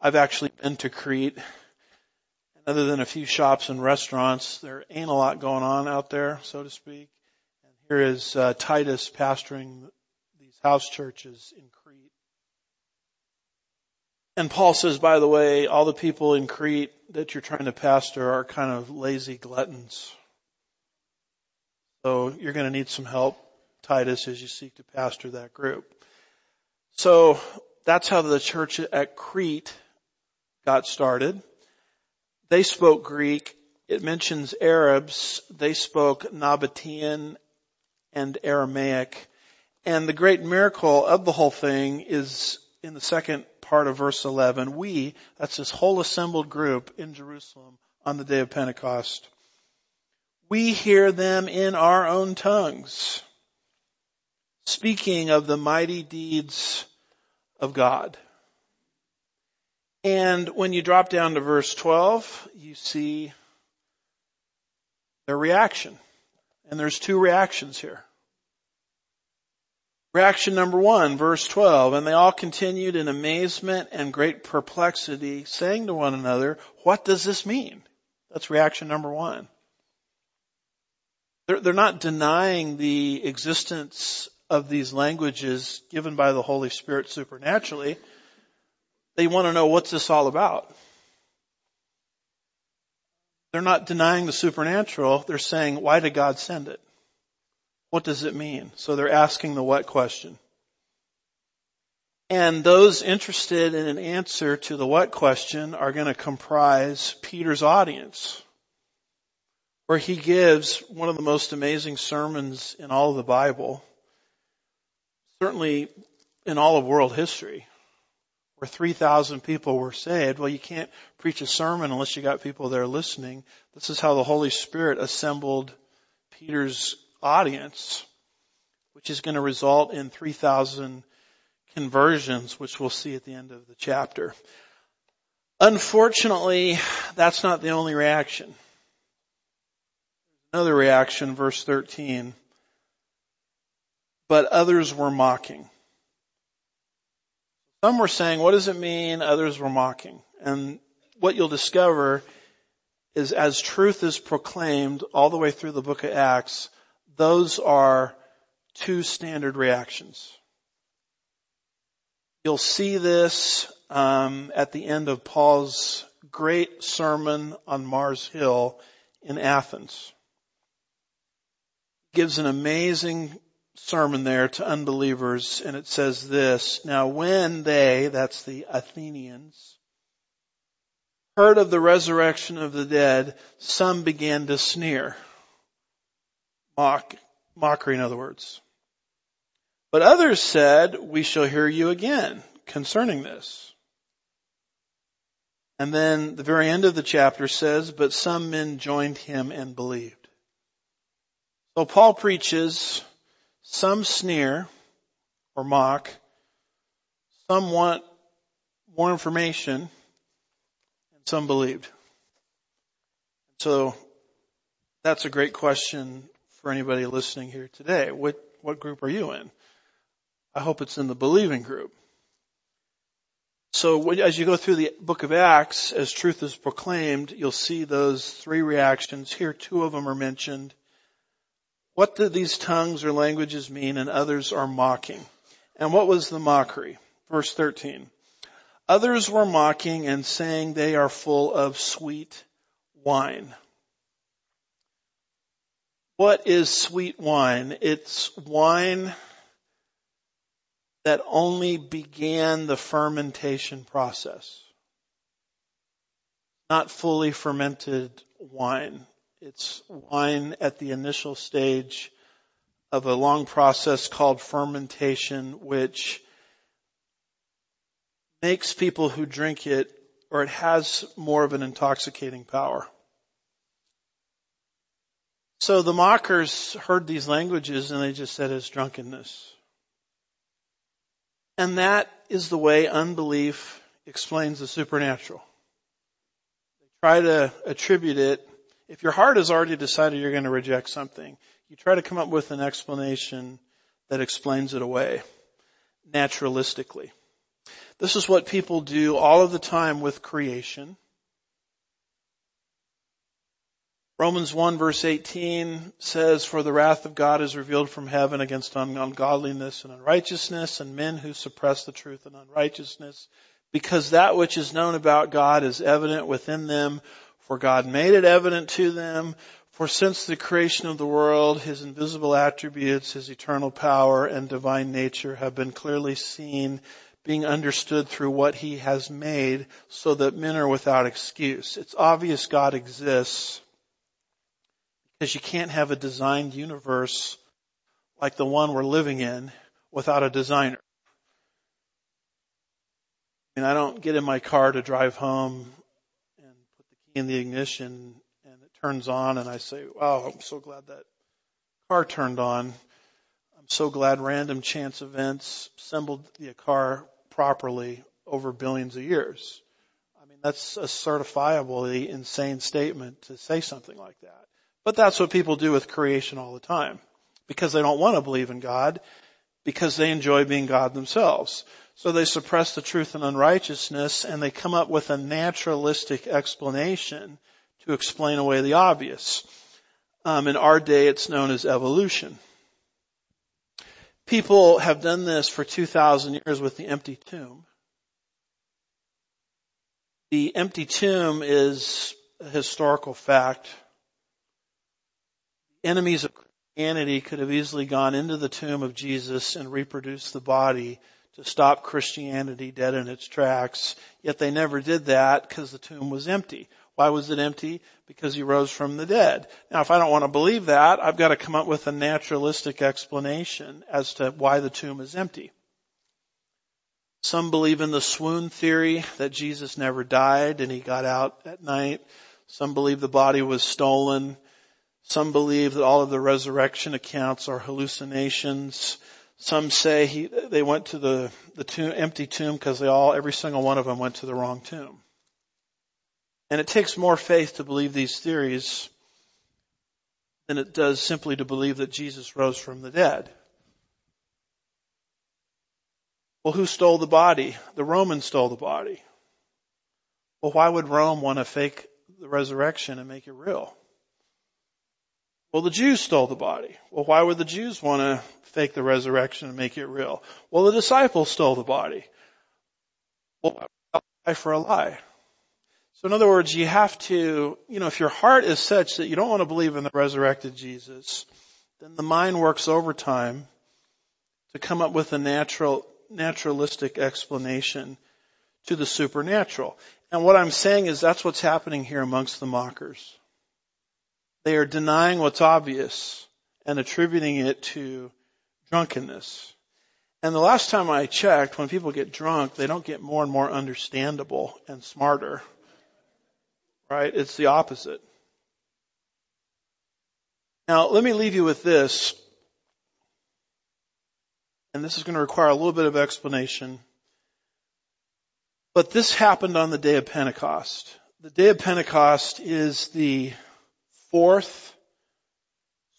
I've actually been to Crete. Other than a few shops and restaurants, there ain't a lot going on out there, so to speak. And here is uh, Titus pastoring these house churches in Crete. And Paul says, by the way, all the people in Crete that you're trying to pastor are kind of lazy gluttons. So you're going to need some help, Titus, as you seek to pastor that group. So that's how the church at Crete got started. They spoke Greek. It mentions Arabs. They spoke Nabatean and Aramaic. And the great miracle of the whole thing is in the second part of verse 11. We, that's this whole assembled group in Jerusalem on the day of Pentecost. We hear them in our own tongues speaking of the mighty deeds of God. And when you drop down to verse 12, you see their reaction. And there's two reactions here. Reaction number one, verse 12, and they all continued in amazement and great perplexity, saying to one another, what does this mean? That's reaction number one. They're, they're not denying the existence of these languages given by the Holy Spirit supernaturally. They want to know what's this all about. They're not denying the supernatural. They're saying, why did God send it? What does it mean? So they're asking the what question. And those interested in an answer to the what question are going to comprise Peter's audience, where he gives one of the most amazing sermons in all of the Bible, certainly in all of world history, where 3,000 people were saved. Well, you can't preach a sermon unless you got people there listening. This is how the Holy Spirit assembled Peter's audience, which is going to result in 3,000 conversions, which we'll see at the end of the chapter. Unfortunately, that's not the only reaction. Another reaction, verse 13. But others were mocking. Some were saying, what does it mean? Others were mocking. And what you'll discover is as truth is proclaimed all the way through the book of Acts, those are two standard reactions. You'll see this um, at the end of Paul's great sermon on Mars Hill in Athens. Gives an amazing sermon there to unbelievers and it says this, now when they, that's the Athenians, heard of the resurrection of the dead, some began to sneer. Mock, mockery in other words. But others said, we shall hear you again concerning this. And then the very end of the chapter says, but some men joined him and believed. So Paul preaches, some sneer or mock, some want more information, and some believed. So that's a great question for anybody listening here today. What, what group are you in? I hope it's in the believing group. So as you go through the book of Acts, as truth is proclaimed, you'll see those three reactions. Here, two of them are mentioned. What do these tongues or languages mean? And others are mocking. And what was the mockery? Verse 13. Others were mocking and saying they are full of sweet wine. What is sweet wine? It's wine that only began the fermentation process. Not fully fermented wine. It's wine at the initial stage of a long process called fermentation, which makes people who drink it, or it has more of an intoxicating power. So the mockers heard these languages and they just said it's drunkenness. And that is the way unbelief explains the supernatural. They try to attribute it. If your heart has already decided you're going to reject something, you try to come up with an explanation that explains it away naturalistically. This is what people do all of the time with creation. Romans 1 verse 18 says, For the wrath of God is revealed from heaven against ungodliness and unrighteousness and men who suppress the truth and unrighteousness, because that which is known about God is evident within them, for God made it evident to them. For since the creation of the world, His invisible attributes, His eternal power and divine nature have been clearly seen, being understood through what He has made, so that men are without excuse. It's obvious God exists because you can't have a designed universe like the one we're living in without a designer. I mean, I don't get in my car to drive home and put the key in the ignition and it turns on and I say, wow, I'm so glad that car turned on. I'm so glad random chance events assembled the car properly over billions of years. I mean, that's a certifiably insane statement to say something like that. But that's what people do with creation all the time. Because they don't want to believe in God, because they enjoy being God themselves. So they suppress the truth and unrighteousness and they come up with a naturalistic explanation to explain away the obvious. Um, in our day, it's known as evolution. People have done this for 2,000 years with the empty tomb. The empty tomb is a historical fact enemies of Christianity could have easily gone into the tomb of Jesus and reproduced the body to stop Christianity dead in its tracks. Yet they never did that because the tomb was empty. Why was it empty? Because he rose from the dead. Now if I don't want to believe that, I've got to come up with a naturalistic explanation as to why the tomb is empty. Some believe in the swoon theory that Jesus never died and he got out at night. Some believe the body was stolen some believe that all of the resurrection accounts are hallucinations. Some say he, they went to the, the tomb, empty tomb because they all, every single one of them went to the wrong tomb. And it takes more faith to believe these theories than it does simply to believe that Jesus rose from the dead. Well, who stole the body? The Romans stole the body. Well, why would Rome want to fake the resurrection and make it real? Well, the Jews stole the body. Well, why would the Jews want to fake the resurrection and make it real? Well, the disciples stole the body. Well, lie for a lie. So in other words, you have to, you know, if your heart is such that you don't want to believe in the resurrected Jesus, then the mind works overtime to come up with a natural, naturalistic explanation to the supernatural. And what I'm saying is that's what's happening here amongst the mockers. They are denying what's obvious and attributing it to drunkenness. And the last time I checked, when people get drunk, they don't get more and more understandable and smarter. Right? It's the opposite. Now, let me leave you with this. And this is going to require a little bit of explanation. But this happened on the day of Pentecost. The day of Pentecost is the fourth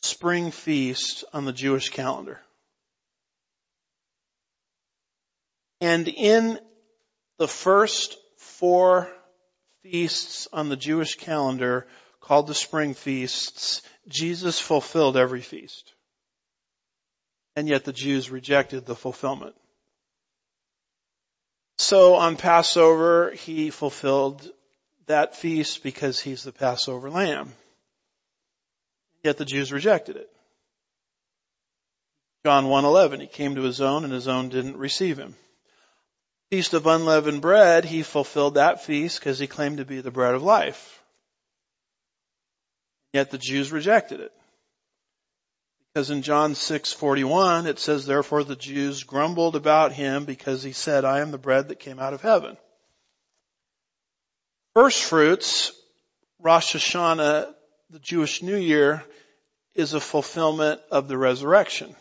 spring feast on the Jewish calendar. And in the first four feasts on the Jewish calendar called the spring feasts, Jesus fulfilled every feast. And yet the Jews rejected the fulfillment. So on Passover, he fulfilled that feast because he's the Passover lamb. Yet the Jews rejected it. John 1:11 he came to his own and his own didn't receive him. Feast of unleavened bread, he fulfilled that feast because he claimed to be the bread of life. Yet the Jews rejected it. Because in John 6:41 it says therefore the Jews grumbled about him because he said I am the bread that came out of heaven. First fruits, Rosh Hashanah, the Jewish New Year, is a fulfillment of the resurrection.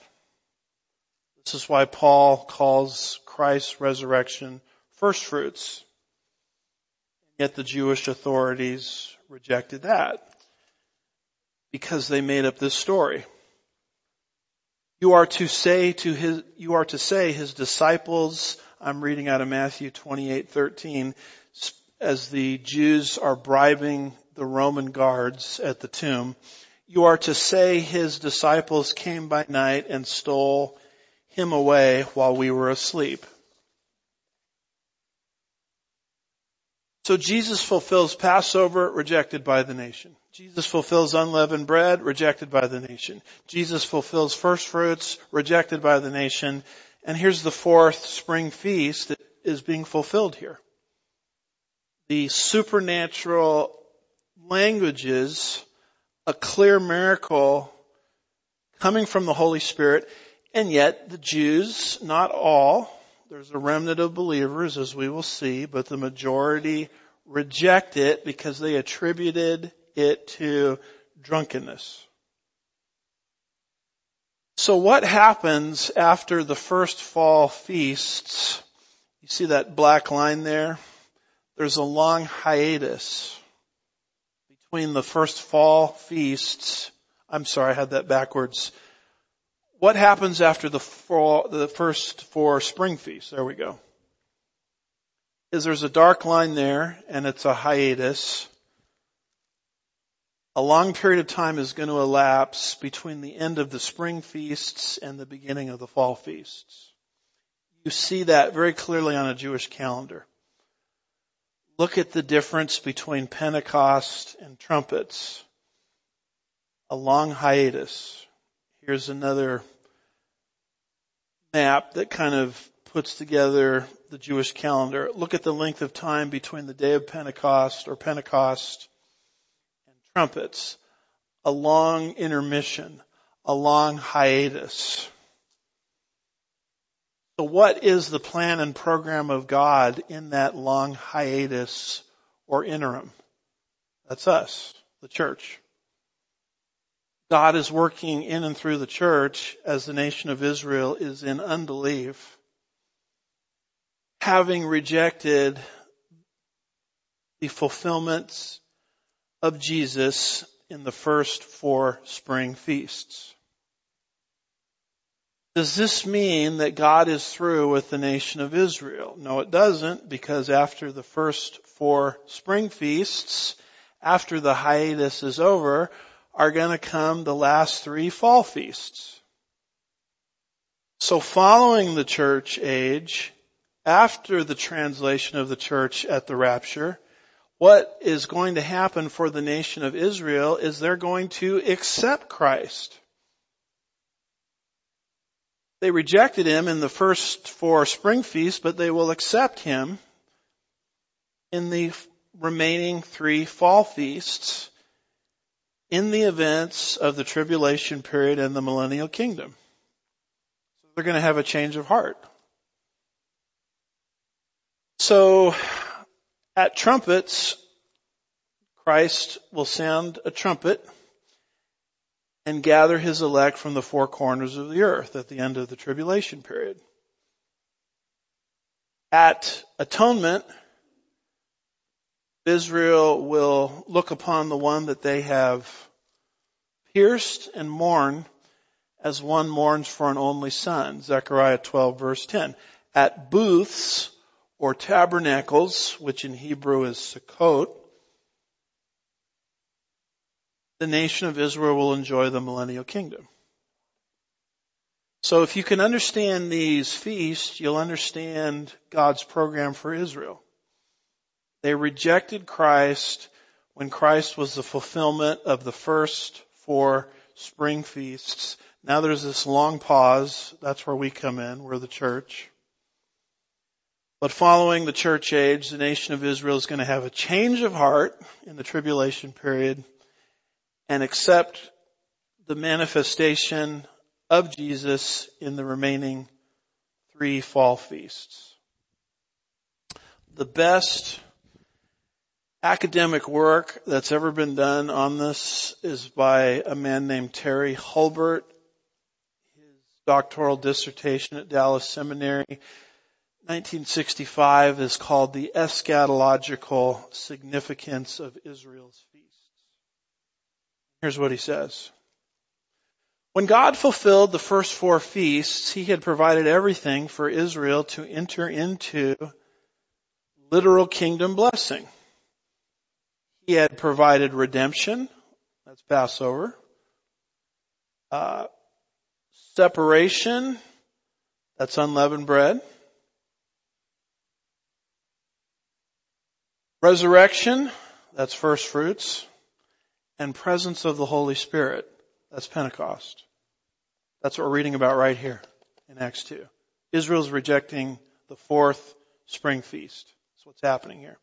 This is why Paul calls Christ's resurrection first fruits. Yet the Jewish authorities rejected that because they made up this story. You are to say to his, you are to say his disciples, I'm reading out of Matthew 28, 13, as the Jews are bribing the Roman guards at the tomb, you are to say his disciples came by night and stole him away while we were asleep. So Jesus fulfills Passover, rejected by the nation. Jesus fulfills unleavened bread, rejected by the nation. Jesus fulfills first fruits, rejected by the nation. And here's the fourth spring feast that is being fulfilled here. The supernatural languages, a clear miracle coming from the Holy Spirit, and yet the Jews, not all, there's a remnant of believers, as we will see, but the majority reject it because they attributed it to drunkenness. So what happens after the first fall feasts? You see that black line there? There's a long hiatus between the first fall feasts. I'm sorry, I had that backwards what happens after the, four, the first four spring feasts? There we go. Is there's a dark line there and it's a hiatus. A long period of time is going to elapse between the end of the spring feasts and the beginning of the fall feasts. You see that very clearly on a Jewish calendar. Look at the difference between Pentecost and trumpets. A long hiatus. Here's another map that kind of puts together the Jewish calendar. Look at the length of time between the day of Pentecost or Pentecost and trumpets. A long intermission, a long hiatus. So what is the plan and program of God in that long hiatus or interim? That's us, the church. God is working in and through the church as the nation of Israel is in unbelief, having rejected the fulfillments of Jesus in the first four spring feasts. Does this mean that God is through with the nation of Israel? No, it doesn't, because after the first four spring feasts, after the hiatus is over, are going to come the last three fall feasts. So following the church age, after the translation of the church at the rapture, what is going to happen for the nation of Israel is they're going to accept Christ. They rejected him in the first four spring feasts, but they will accept him in the remaining three fall feasts in the events of the tribulation period and the millennial kingdom. So they're going to have a change of heart. So at trumpets, Christ will sound a trumpet and gather his elect from the four corners of the earth at the end of the tribulation period. At atonement, Israel will look upon the one that they have pierced and mourn as one mourns for an only son. Zechariah 12 verse 10. At booths or tabernacles, which in Hebrew is Sukkot, the nation of Israel will enjoy the millennial kingdom. So if you can understand these feasts, you'll understand God's program for Israel. They rejected Christ when Christ was the fulfillment of the first four spring feasts. Now there's this long pause. That's where we come in. We're the church. But following the church age, the nation of Israel is going to have a change of heart in the tribulation period and accept the manifestation of Jesus in the remaining three fall feasts. The best academic work that's ever been done on this is by a man named Terry Hulbert. His doctoral dissertation at Dallas Seminary 1965 is called The Eschatological Significance of Israel's. Here's what he says. When God fulfilled the first four feasts, He had provided everything for Israel to enter into literal kingdom blessing. He had provided redemption, that's Passover, uh, separation, that's unleavened bread, resurrection, that's first fruits, and presence of the Holy Spirit, that's Pentecost. That's what we're reading about right here in Acts 2. Israel's rejecting the fourth spring feast. That's what's happening here.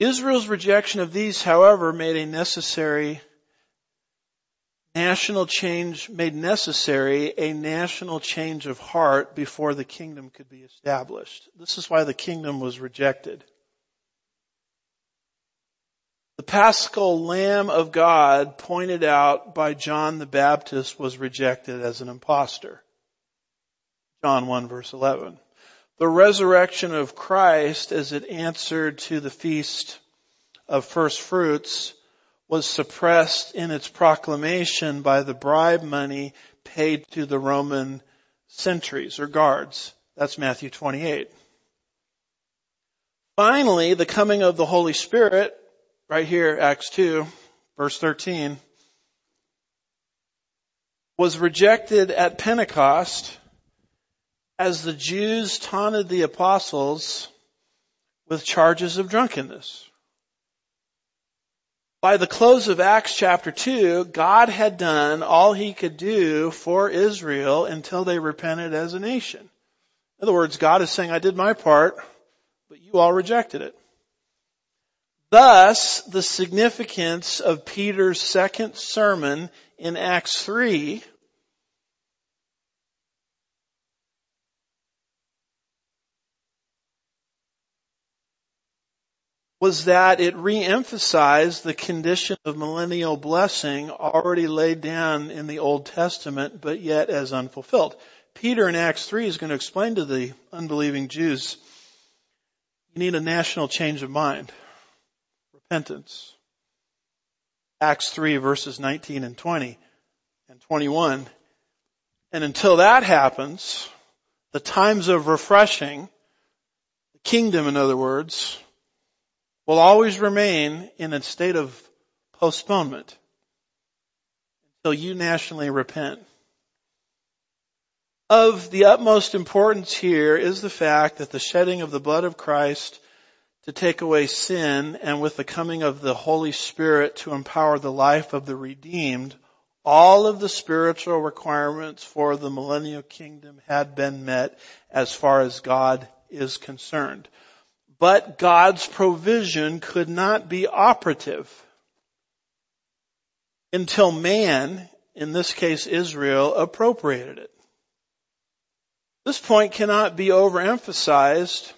Israel's rejection of these, however, made a necessary national change, made necessary a national change of heart before the kingdom could be established. This is why the kingdom was rejected. The paschal lamb of God pointed out by John the Baptist was rejected as an impostor. John 1 verse 11. The resurrection of Christ as it answered to the feast of first fruits was suppressed in its proclamation by the bribe money paid to the Roman sentries or guards. That's Matthew 28. Finally, the coming of the Holy Spirit, right here, Acts 2, verse 13, was rejected at Pentecost as the Jews taunted the apostles with charges of drunkenness. By the close of Acts chapter 2, God had done all he could do for Israel until they repented as a nation. In other words, God is saying, I did my part, but you all rejected it. Thus, the significance of Peter's second sermon in Acts 3 was that it reemphasized the condition of millennial blessing already laid down in the Old Testament, but yet as unfulfilled. Peter in Acts 3 is going to explain to the unbelieving Jews, you need a national change of mind. Repentance. Acts 3 verses 19 and 20 and 21. And until that happens, the times of refreshing, the kingdom in other words, will always remain in a state of postponement until you nationally repent. Of the utmost importance here is the fact that the shedding of the blood of Christ to take away sin and with the coming of the Holy Spirit to empower the life of the redeemed, all of the spiritual requirements for the millennial kingdom had been met as far as God is concerned. But God's provision could not be operative until man, in this case Israel, appropriated it. This point cannot be overemphasized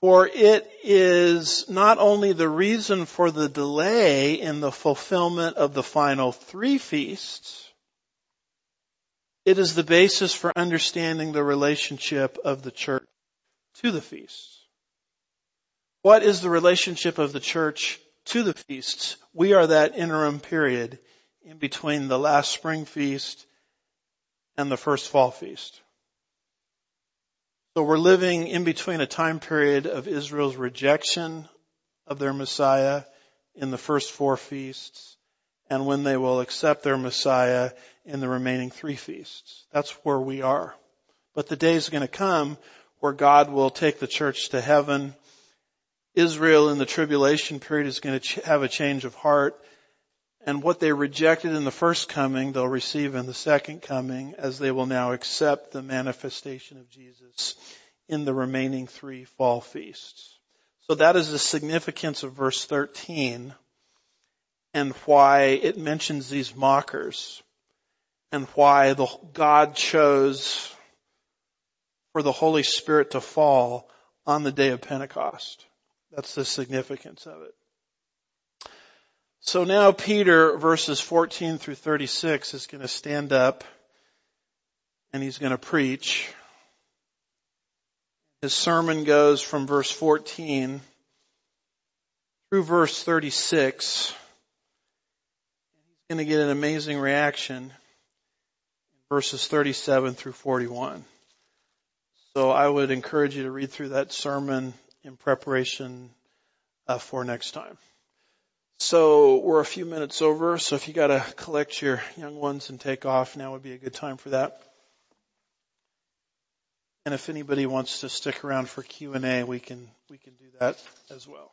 for it is not only the reason for the delay in the fulfillment of the final three feasts, it is the basis for understanding the relationship of the church to the feasts. What is the relationship of the church to the feasts? We are that interim period in between the last spring feast and the first fall feast. So we're living in between a time period of Israel's rejection of their Messiah in the first four feasts and when they will accept their Messiah in the remaining three feasts. That's where we are. But the day is going to come where God will take the church to heaven. Israel in the tribulation period is going to have a change of heart and what they rejected in the first coming, they'll receive in the second coming as they will now accept the manifestation of Jesus in the remaining three fall feasts. So that is the significance of verse 13 and why it mentions these mockers and why the, God chose for the Holy Spirit to fall on the day of Pentecost. That's the significance of it. So now Peter, verses 14 through 36, is going to stand up and he's going to preach. His sermon goes from verse 14 through verse 36. He's going to get an amazing reaction in verses 37 through 41. So I would encourage you to read through that sermon in preparation uh, for next time. So we're a few minutes over, so if you gotta collect your young ones and take off, now would be a good time for that. And if anybody wants to stick around for Q&A, we can, we can do that as well.